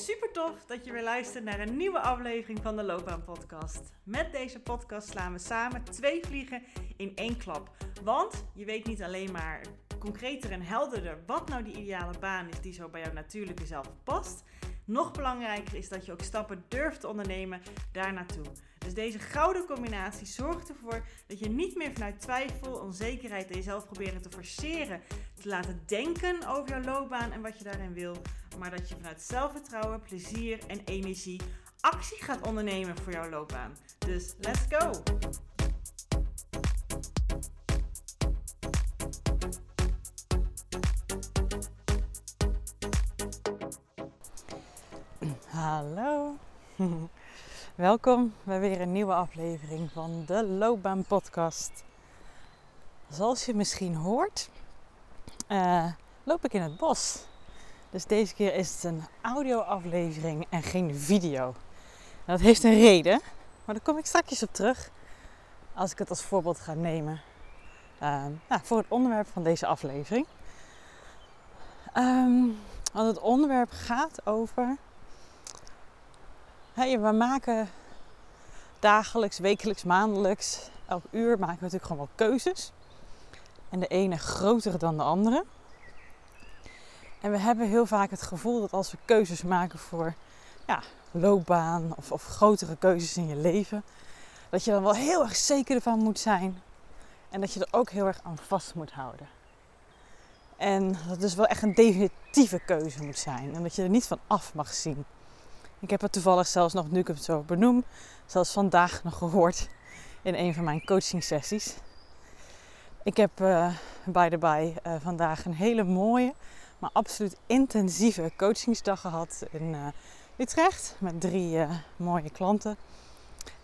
Super tof dat je weer luistert naar een nieuwe aflevering van de Loopbaan Podcast. Met deze podcast slaan we samen twee vliegen in één klap. Want je weet niet alleen maar concreter en helderder wat nou die ideale baan is die zo bij jouw natuurlijke zelf past. Nog belangrijker is dat je ook stappen durft te ondernemen daar naartoe. Dus deze gouden combinatie zorgt ervoor dat je niet meer vanuit twijfel, onzekerheid en jezelf proberen te forceren te laten denken over jouw loopbaan en wat je daarin wil, maar dat je vanuit zelfvertrouwen, plezier en energie actie gaat ondernemen voor jouw loopbaan. Dus let's go! Hallo. Welkom bij weer een nieuwe aflevering van de Loopbaan Podcast. Zoals je misschien hoort, uh, loop ik in het bos. Dus deze keer is het een audio-aflevering en geen video. dat heeft een reden, maar daar kom ik straks op terug als ik het als voorbeeld ga nemen uh, nou, voor het onderwerp van deze aflevering. Um, want het onderwerp gaat over we maken dagelijks, wekelijks, maandelijks, elk uur maken we natuurlijk gewoon wel keuzes. En de ene groter dan de andere. En we hebben heel vaak het gevoel dat als we keuzes maken voor ja, loopbaan of, of grotere keuzes in je leven, dat je dan wel heel erg zeker ervan moet zijn. En dat je er ook heel erg aan vast moet houden. En dat het dus wel echt een definitieve keuze moet zijn. En dat je er niet van af mag zien. Ik heb het toevallig zelfs nog, nu ik het zo benoem, zelfs vandaag nog gehoord in een van mijn coaching sessies. Ik heb the by uh, vandaag een hele mooie, maar absoluut intensieve coachingsdag gehad in uh, Utrecht met drie mooie klanten.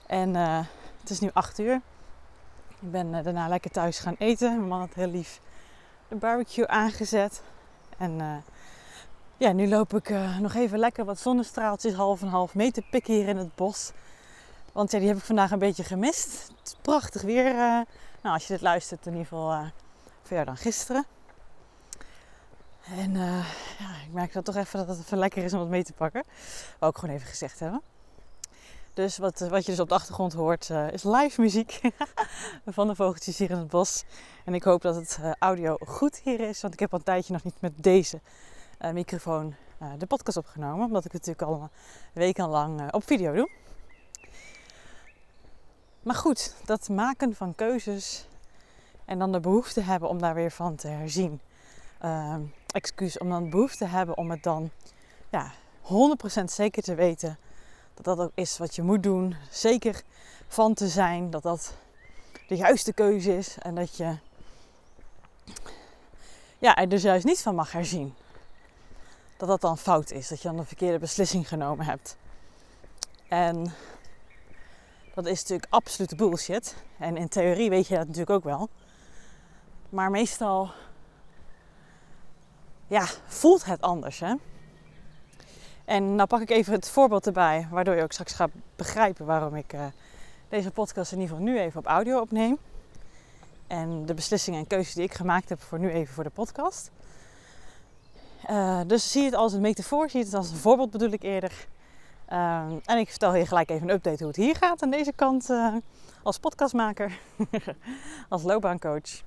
En het is nu acht uur. Ik ben daarna lekker thuis gaan eten. Mijn man had heel lief de barbecue aangezet. En ja, nu loop ik nog even lekker wat zonnestraaltjes half en half mee te pikken hier in het bos. Want ja, die heb ik vandaag een beetje gemist. Het is prachtig weer. Nou, als je dit luistert, in ieder geval uh, verder dan gisteren. En ja, ik merk dan toch even dat het even lekker is om wat mee te pakken. Wou ik gewoon even gezegd hebben. Dus wat, wat je dus op de achtergrond hoort is live muziek van de vogeltjes hier in het bos. En ik hoop dat het audio goed hier is, want ik heb al een tijdje nog niet met deze microfoon de podcast opgenomen. Omdat ik het natuurlijk al wekenlang op video doe. Maar goed, dat maken van keuzes en dan de behoefte hebben om daar weer van te herzien. Ehm, excuus, om dan de behoefte hebben om het dan ja, 100% zeker te weten dat dat ook is wat je moet doen. Zeker van te zijn dat dat de juiste keuze is en dat je ja, er dus juist niet van mag herzien dat dat dan fout is. Dat je dan een verkeerde beslissing genomen hebt. En dat is natuurlijk absolute bullshit. En in theorie weet je dat natuurlijk ook wel. Maar meestal ja, voelt het anders. Hè? En nou pak ik even het voorbeeld erbij, waardoor je ook straks gaat begrijpen waarom ik uh, deze podcast in ieder geval nu even op audio opneem. En de beslissingen en keuzes die ik gemaakt heb voor nu even voor de podcast. Uh, dus zie het als een metafoor, zie het als een voorbeeld bedoel ik eerder. Uh, en ik vertel hier gelijk even een update hoe het hier gaat aan deze kant uh, als podcastmaker, als loopbaancoach.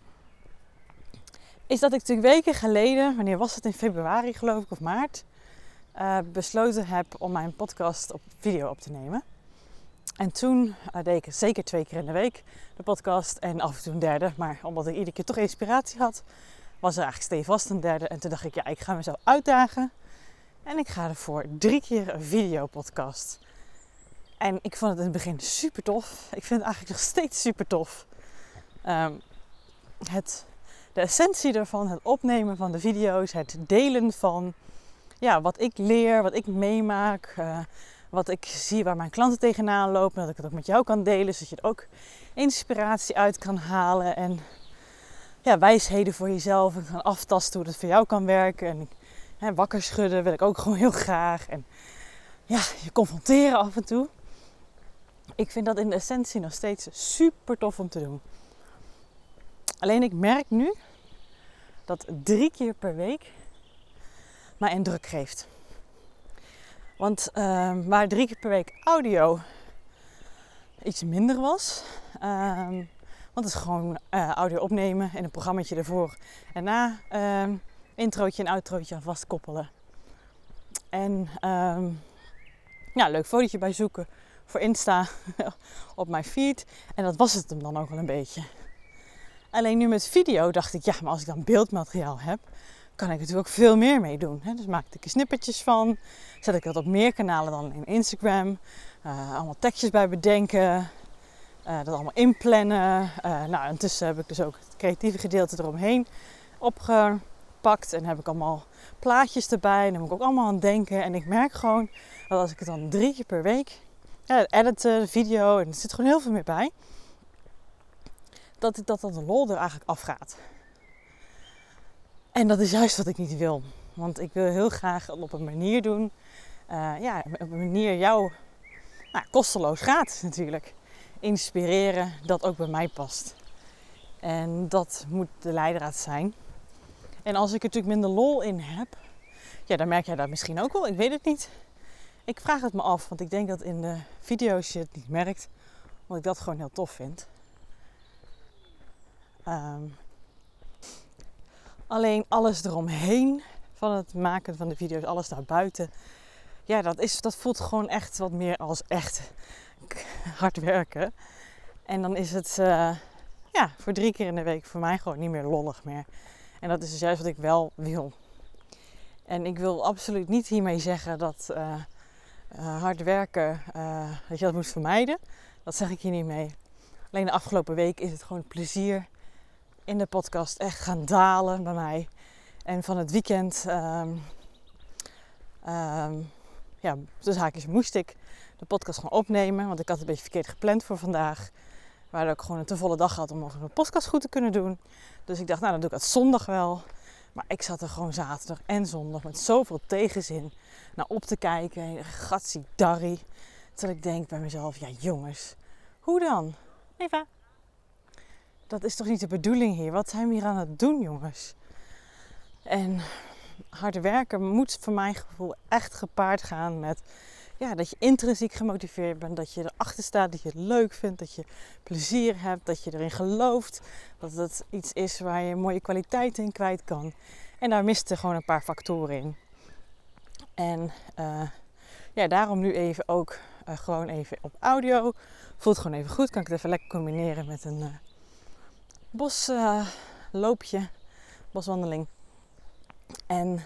Is dat ik natuurlijk weken geleden, wanneer was het in februari geloof ik of maart, uh, besloten heb om mijn podcast op video op te nemen. En toen deed ik zeker twee keer in de week de podcast en af en toe een derde. Maar omdat ik iedere keer toch inspiratie had, was er eigenlijk stevast een derde. En toen dacht ik, ja, ik ga mezelf uitdagen. En ik ga ervoor drie keer een videopodcast. En ik vond het in het begin super tof. Ik vind het eigenlijk nog steeds super tof. Ehm, het, de essentie ervan, het opnemen van de video's, het delen van ja, wat ik leer, wat ik meemaak, uh, wat ik zie waar mijn klanten tegenaan lopen. Dat ik het ook met jou kan delen, zodat je er ook inspiratie uit kan halen. En ja, wijsheden voor jezelf en gaan aftasten hoe dat voor jou kan werken. En wakker schudden wil ik ook gewoon heel graag. En ja, je confronteren af en toe. Ik vind dat in de essentie nog steeds super tof om te doen. Alleen ik merk nu dat drie keer per week mij een druk geeft. Want uh, waar drie keer per week audio iets minder was. Um, want het is gewoon uh, audio opnemen en een programmaatje ervoor en na. Um, introotje en outrootje aan vastkoppelen. En um, ja, leuk fotootje bij zoeken voor Insta op mijn feed. En dat was het hem dan ook wel een beetje. Alleen nu met video dacht ik, ja, maar als ik dan beeldmateriaal heb, kan ik natuurlijk ook veel meer mee doen. Dus maak ik er snippertjes van. Zet ik dat op meer kanalen dan in Instagram. Uh, allemaal tekstjes bij bedenken. Uh, dat allemaal inplannen. Uh, nou, intussen heb ik dus ook het creatieve gedeelte eromheen opgepakt. En heb ik allemaal plaatjes erbij. En dan moet ik ook allemaal aan denken. En ik merk gewoon dat als ik het dan drie keer per week ja, editen, de video, en er zit gewoon heel veel meer bij. Dat, dat, dat de lol er eigenlijk afgaat. En dat is juist wat ik niet wil. Want ik wil heel graag op een manier doen. Uh, ja, op een manier jou nou, kosteloos gratis natuurlijk. Inspireren dat ook bij mij past. En dat moet de leidraad zijn. En als ik er natuurlijk minder lol in heb, ja, dan merk jij dat misschien ook wel. Ik weet het niet. Ik vraag het me af, want ik denk dat in de video's je het niet merkt. Want ik dat gewoon heel tof vind. Um, alleen alles eromheen van het maken van de video's, alles daarbuiten. Ja, dat, is, dat voelt gewoon echt wat meer als echt hard werken. En dan is het uh, ja, voor drie keer in de week voor mij gewoon niet meer lollig meer. En dat is dus juist wat ik wel wil. En ik wil absoluut niet hiermee zeggen dat uh, uh, hard werken, dat je dat moet vermijden. Dat zeg ik hier niet mee. Alleen de afgelopen week is het gewoon plezier in de podcast echt gaan dalen bij mij. En van het weekend, um, um, ja, dus haakjes moest ik de podcast gaan opnemen. Want ik had het een beetje verkeerd gepland voor vandaag. Waardoor ik gewoon een te volle dag had om nog een podcast goed te kunnen doen. Dus ik dacht, nou dan doe ik het zondag wel. Maar ik zat er gewoon zaterdag en zondag met zoveel tegenzin naar op te kijken. Gatsie darry. Dat ik denk bij mezelf, ja jongens, hoe dan? Eva, dat is toch niet de bedoeling hier? Wat zijn we hier aan het doen, jongens? En harde werken moet voor mijn gevoel echt gepaard gaan met ja, dat je intrinsiek gemotiveerd bent, dat je erachter staat, dat je het leuk vindt, dat je plezier hebt, dat je erin gelooft, dat het iets is waar je mooie kwaliteiten in kwijt kan. En daar misten gewoon een paar factoren in. En uh, ja, daarom nu even ook uh, gewoon even op audio. Voelt gewoon even goed. Kan ik het even lekker combineren met een uh, bosloopje, boswandeling. En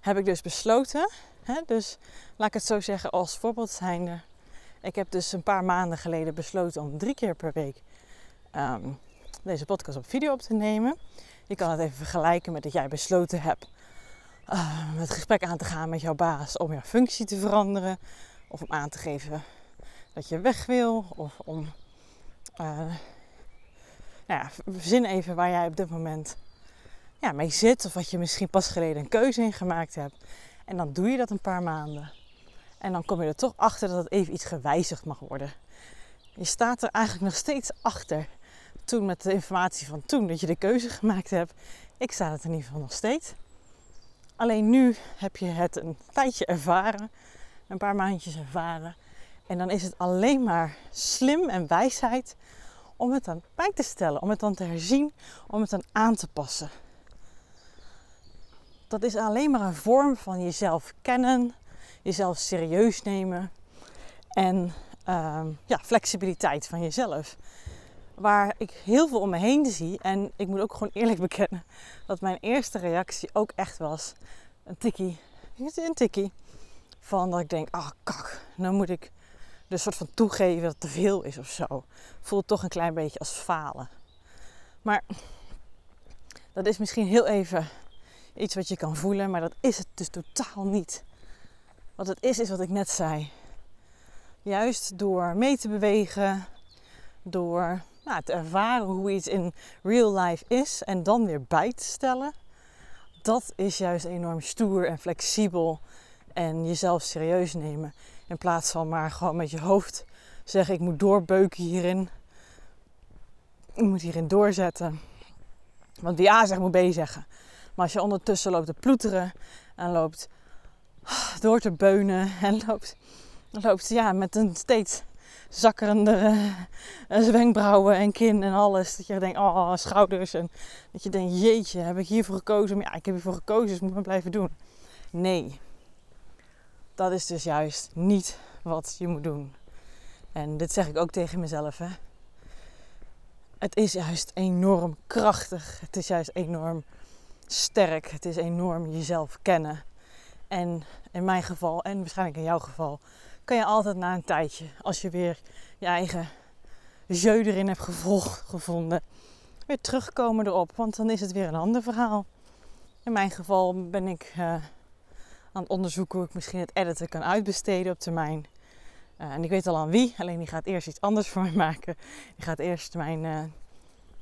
heb ik dus besloten, hè, dus laat ik het zo zeggen als voorbeeld zijnde. Ik heb dus een paar maanden geleden besloten om drie keer per week um, deze podcast op video op te nemen. Je kan het even vergelijken met dat jij besloten hebt uh, het gesprek aan te gaan met jouw baas om jouw functie te veranderen. Of om aan te geven dat je weg wil. Of om uh, nou ja, verzin even waar jij op dit moment ja, mee zit. Of wat je misschien pas geleden een keuze in gemaakt hebt. En dan doe je dat een paar maanden. En dan kom je er toch achter dat het even iets gewijzigd mag worden. Je staat er eigenlijk nog steeds achter. Toen met de informatie van toen dat je de keuze gemaakt hebt. Ik sta het in ieder geval nog steeds. Alleen nu heb je het een tijdje ervaren. Een paar maandjes ervaren. En dan is het alleen maar slim en wijsheid om het dan bij te stellen, om het dan te herzien, om het dan aan te passen. Dat is alleen maar een vorm van jezelf kennen, jezelf serieus nemen en uh, ja, flexibiliteit van jezelf. Waar ik heel veel om me heen zie en ik moet ook gewoon eerlijk bekennen dat mijn eerste reactie ook echt was een tikkie, een tikkie van dat ik denk, ah oh, kak, nou moet ik de soort van toegeven dat te veel is of zo. Voelt toch een klein beetje als falen. Maar dat is misschien heel even iets wat je kan voelen, maar dat is het dus totaal niet. Wat het is, is wat ik net zei. Juist door mee te bewegen, door nou, te ervaren hoe iets in real life is en dan weer bij te stellen. Dat is juist enorm stoer en flexibel en jezelf serieus nemen. In plaats van maar gewoon met je hoofd zeggen: ik moet doorbeuken hierin. Ik moet hierin doorzetten. Want wie A zegt, moet B zeggen. Maar als je ondertussen loopt te ploeteren en loopt door te beunen en loopt, loopt ja, met een steeds zakkerende uh, wenkbrauwen en kin en alles. Dat je denkt, oh, schouders. En dat je denkt, jeetje, heb ik hiervoor gekozen? Maar ja, ik heb hiervoor gekozen, dus moet ik maar blijven doen. Nee, dat is dus juist niet wat je moet doen. En dit zeg ik ook tegen mezelf. Hè. Het is juist enorm krachtig. Het is juist enorm sterk. Het is enorm jezelf kennen. En in mijn geval, en waarschijnlijk in jouw geval, kan je altijd na een tijdje, als je weer je eigen jeu erin hebt gevonden, weer terugkomen erop. Want dan is het weer een ander verhaal. In mijn geval ben ik uh, aan het onderzoeken hoe ik misschien het editen kan uitbesteden op termijn. Uh, en ik weet al aan wie, alleen die gaat eerst iets anders voor mij maken. Die gaat eerst mijn uh,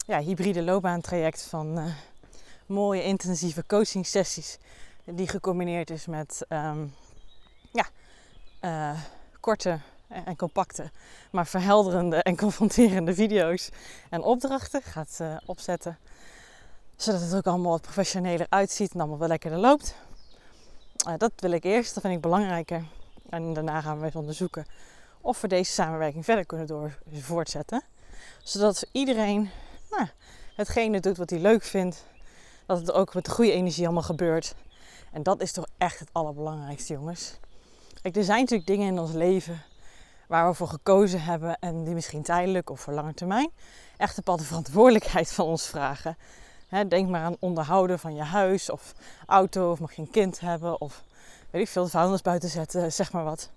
ja, hybride loopbaantraject van mooie intensieve coaching sessies. Die gecombineerd is met um, ja, korte en compacte, maar verhelderende en confronterende video's en opdrachten gaat uh, opzetten. Zodat het ook allemaal wat professioneler uitziet en allemaal wel lekkerder loopt. Uh, dat wil ik eerst, dat vind ik belangrijker. En daarna gaan we eens onderzoeken of we deze samenwerking verder kunnen door voortzetten. Zodat iedereen nou, hetgene doet wat hij leuk vindt. Dat het ook met de goede energie allemaal gebeurt. En dat is toch echt het allerbelangrijkste, jongens. Kijk, er zijn natuurlijk dingen in ons leven waar we voor gekozen hebben en die misschien tijdelijk of voor lange termijn echt een bepaalde verantwoordelijkheid van ons vragen. denk maar aan onderhouden van je huis of auto of mag je een kind hebben of weet ik veel, vuilnis buiten zetten, zeg maar wat.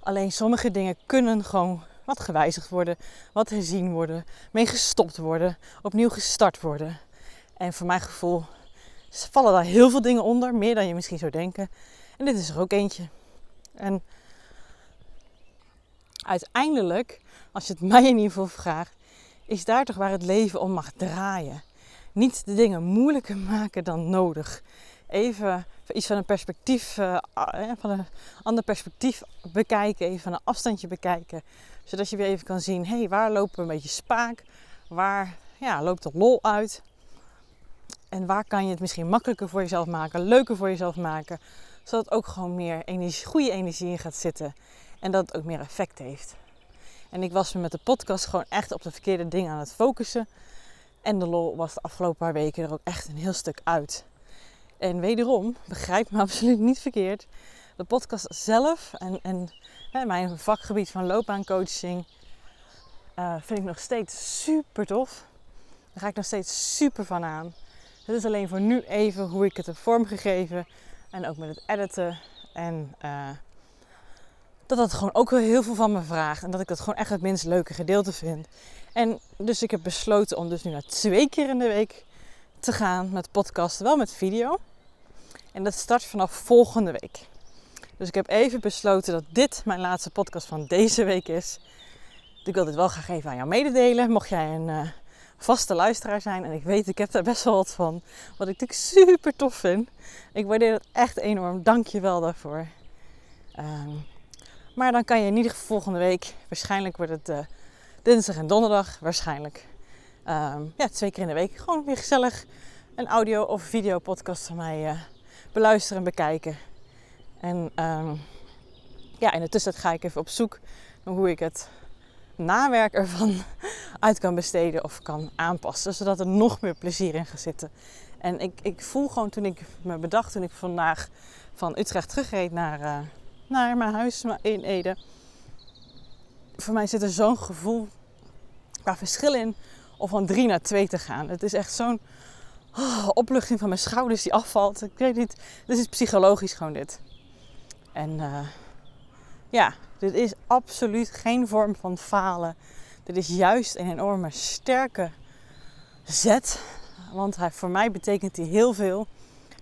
Alleen sommige dingen kunnen gewoon wat gewijzigd worden, wat herzien worden, mee gestopt worden, opnieuw gestart worden. En voor mijn gevoel vallen daar heel veel dingen onder, meer dan je misschien zou denken. En dit is er ook eentje. En uiteindelijk, als je het mij in ieder geval vraagt, is daar toch waar het leven om mag draaien. Niet de dingen moeilijker maken dan nodig. Even iets van een perspectief, uh, van een ander perspectief bekijken, even van een afstandje bekijken. Zodat je weer even kan zien, hé, hey, waar lopen we een beetje spaak? Waar ja, loopt de lol uit? En waar kan je het misschien makkelijker voor jezelf maken, leuker voor jezelf maken? Zodat ook gewoon meer energie, goede energie in gaat zitten. En dat het ook meer effect heeft. En ik was me met de podcast gewoon echt op de verkeerde dingen aan het focussen. En de lol was de afgelopen paar weken er ook echt een heel stuk uit. En wederom, begrijp me absoluut niet verkeerd. De podcast zelf en, en hè, mijn vakgebied van loopbaancoaching uh, vind ik nog steeds super tof. Daar ga ik nog steeds super van aan. Het is alleen voor nu even hoe ik het heb vormgegeven. En ook met het editen. En uh, dat dat gewoon ook wel heel veel van me vraagt. En dat ik dat gewoon echt het minst leuke gedeelte vind. En dus ik heb besloten om dus nu naar twee keer in de week te gaan met podcasten. Wel met video. En dat start vanaf volgende week. Dus ik heb even besloten dat dit mijn laatste podcast van deze week is. Ik wil dit wel graag even aan jou mededelen. Mocht jij een uh, vaste luisteraar zijn. En ik weet, ik heb daar best wel wat van. Wat ik natuurlijk super tof vind. Ik waardeer het echt enorm. Dank je wel daarvoor. Um, maar dan kan je in ieder geval volgende week, waarschijnlijk wordt het uh, dinsdag en donderdag, waarschijnlijk. Um, ja, twee keer in de week. Gewoon weer gezellig een audio of video podcast van mij uh, beluisteren en bekijken. En um, ja, in de tussentijd ga ik even op zoek naar hoe ik het nawerk ervan uit kan besteden of kan aanpassen. Zodat er nog meer plezier in gaat zitten. En ik, ik voel gewoon toen ik me bedacht, toen ik vandaag van Utrecht terugreed naar, uh, naar mijn huis in Ede. Voor mij zit er zo'n gevoel qua verschil in om van drie naar twee te gaan. Het is echt zo'n oh, opluchting van mijn schouders die afvalt. Ik weet niet, dit is psychologisch gewoon dit. En uh, ja, dit is absoluut geen vorm van falen. Dit is juist een enorme sterke zet. Want hij, voor mij betekent hij heel veel.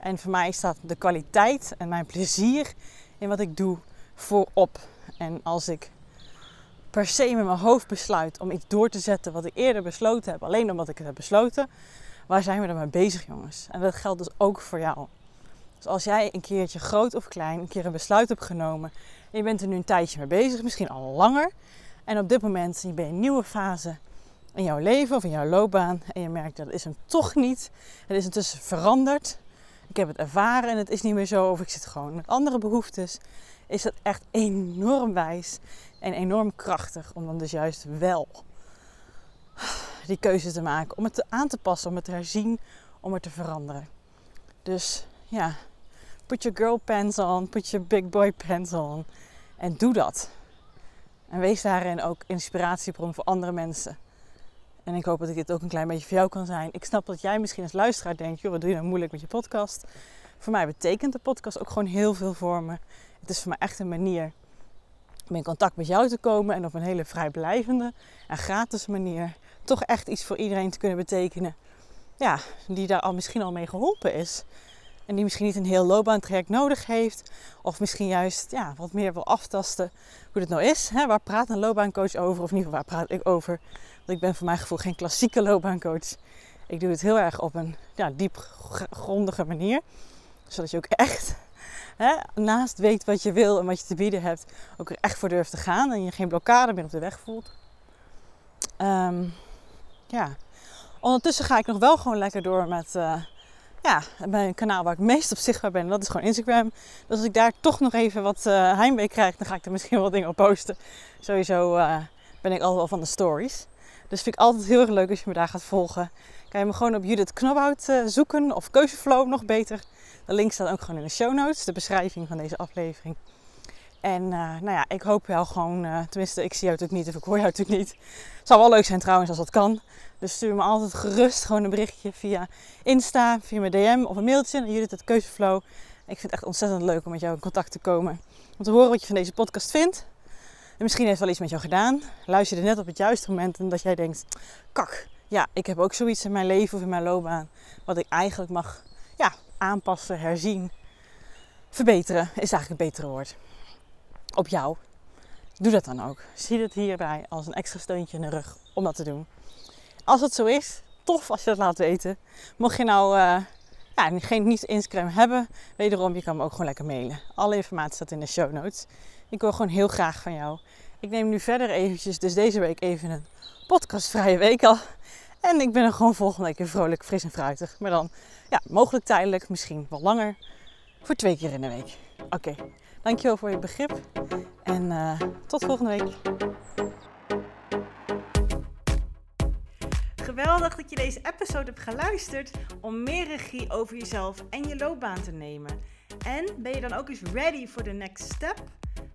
En voor mij staat de kwaliteit en mijn plezier in wat ik doe voorop. En als ik per se met mijn hoofd besluit om iets door te zetten wat ik eerder besloten heb, alleen omdat ik het heb besloten, waar zijn we dan mee bezig, jongens? En dat geldt dus ook voor jou. Dus als jij een keertje groot of klein een keer een besluit hebt genomen je bent er nu een tijdje mee bezig, misschien al langer, en op dit moment ben je een nieuwe fase in jouw leven of in jouw loopbaan. En je merkt dat is hem toch niet, het is intussen veranderd. Ik heb het ervaren en het is niet meer zo, of ik zit gewoon met andere behoeftes, is dat echt enorm wijs en enorm krachtig om dan dus juist wel die keuze te maken, om het aan te passen, om het te herzien, om het te veranderen. Dus ja, put your girl pants on, put your big boy pants on en doe dat. En wees daarin ook inspiratiebron voor andere mensen. En ik hoop dat ik dit ook een klein beetje voor jou kan zijn. Ik snap dat jij misschien als luisteraar denkt, joh, wat doe je nou moeilijk met je podcast? Voor mij betekent de podcast ook gewoon heel veel voor me. Het is voor mij echt een manier om in contact met jou te komen en op een hele vrijblijvende en gratis manier toch echt iets voor iedereen te kunnen betekenen. Ja, die daar al misschien al mee geholpen is. En die misschien niet een heel loopbaantraject nodig heeft. Of misschien juist ja, wat meer wil aftasten hoe het nou is. Hè? Waar praat een loopbaancoach over? Of in ieder geval, waar praat ik over? Want ik ben voor mijn gevoel geen klassieke loopbaancoach. Ik doe het heel erg op een ja, diepgrondige manier. Zodat je ook echt hè, naast weet wat je wil en wat je te bieden hebt, ook er echt voor durft te gaan. En je geen blokkade meer op de weg voelt. Um, ja. Ondertussen ga ik nog wel gewoon lekker door met uh, ja, mijn kanaal waar ik meest op zichtbaar ben. Dat is gewoon Instagram. Dus als ik daar toch nog even wat uh, heimwee krijg, dan ga ik er misschien wel dingen op posten. Sowieso uh, ben ik altijd wel van de stories. Dus vind ik altijd heel erg leuk als je me daar gaat volgen. Kan je me gewoon op Judith Knobhout zoeken of Keuzeflow nog beter. De link staat ook gewoon in de show notes, de beschrijving van deze aflevering. En uh, nou ja, ik hoop jou gewoon, uh, tenminste ik zie jou natuurlijk niet of ik hoor jou natuurlijk niet. Het zou wel leuk zijn trouwens als dat kan. Dus stuur me altijd gerust gewoon een berichtje via Insta, via mijn DM of een mailtje naar Judith het Keuzeflow. Ik vind het echt ontzettend leuk om met jou in contact te komen. Om te horen wat je van deze podcast vindt. En misschien heeft wel iets met jou gedaan. Luister je net op het juiste moment en dat jij denkt, kak, ja, ik heb ook zoiets in mijn leven of in mijn loopbaan. Wat ik eigenlijk mag ja, aanpassen, herzien, verbeteren is eigenlijk het betere woord op jou. Doe dat dan ook. Zie het hierbij als een extra steuntje in de rug om dat te doen. Als het zo is, tof als je dat laat weten. Mocht je nou uh, ja, geen niet Instagram hebben, wederom, je kan me ook gewoon lekker mailen. Alle informatie staat in de show notes. Ik wil gewoon heel graag van jou. Ik neem nu verder eventjes, dus deze week even een podcastvrije week al. En ik ben er gewoon volgende week vrolijk, fris en fruitig. Maar dan, ja, mogelijk tijdelijk, misschien wel langer. Voor twee keer in de week. Oké, Dankjewel voor je begrip en uh, tot volgende week. Geweldig dat je deze episode hebt geluisterd om meer regie over jezelf en je loopbaan te nemen. En ben je dan ook eens ready for the next step?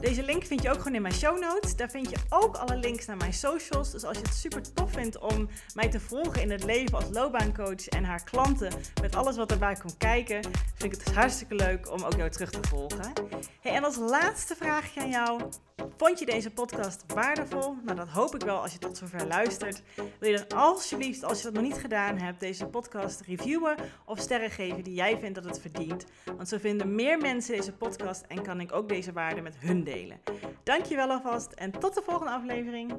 Deze link vind je ook gewoon in mijn show notes. Daar vind je ook alle links naar mijn socials. Dus als je het super tof vindt om mij te volgen in het leven als loopbaancoach en haar klanten met alles wat erbij komt kijken, vind ik het hartstikke leuk om ook jou terug te volgen. Hey, en als laatste vraagje aan jou. Vond je deze podcast waardevol? Nou, dat hoop ik wel als je tot zover luistert. Wil je dan alsjeblieft, als je dat nog niet gedaan hebt, deze podcast reviewen of sterren geven die jij vindt dat het verdient? Want zo vinden meer mensen deze podcast en kan ik ook deze waarde met hun delen. Dankjewel alvast en tot de volgende aflevering.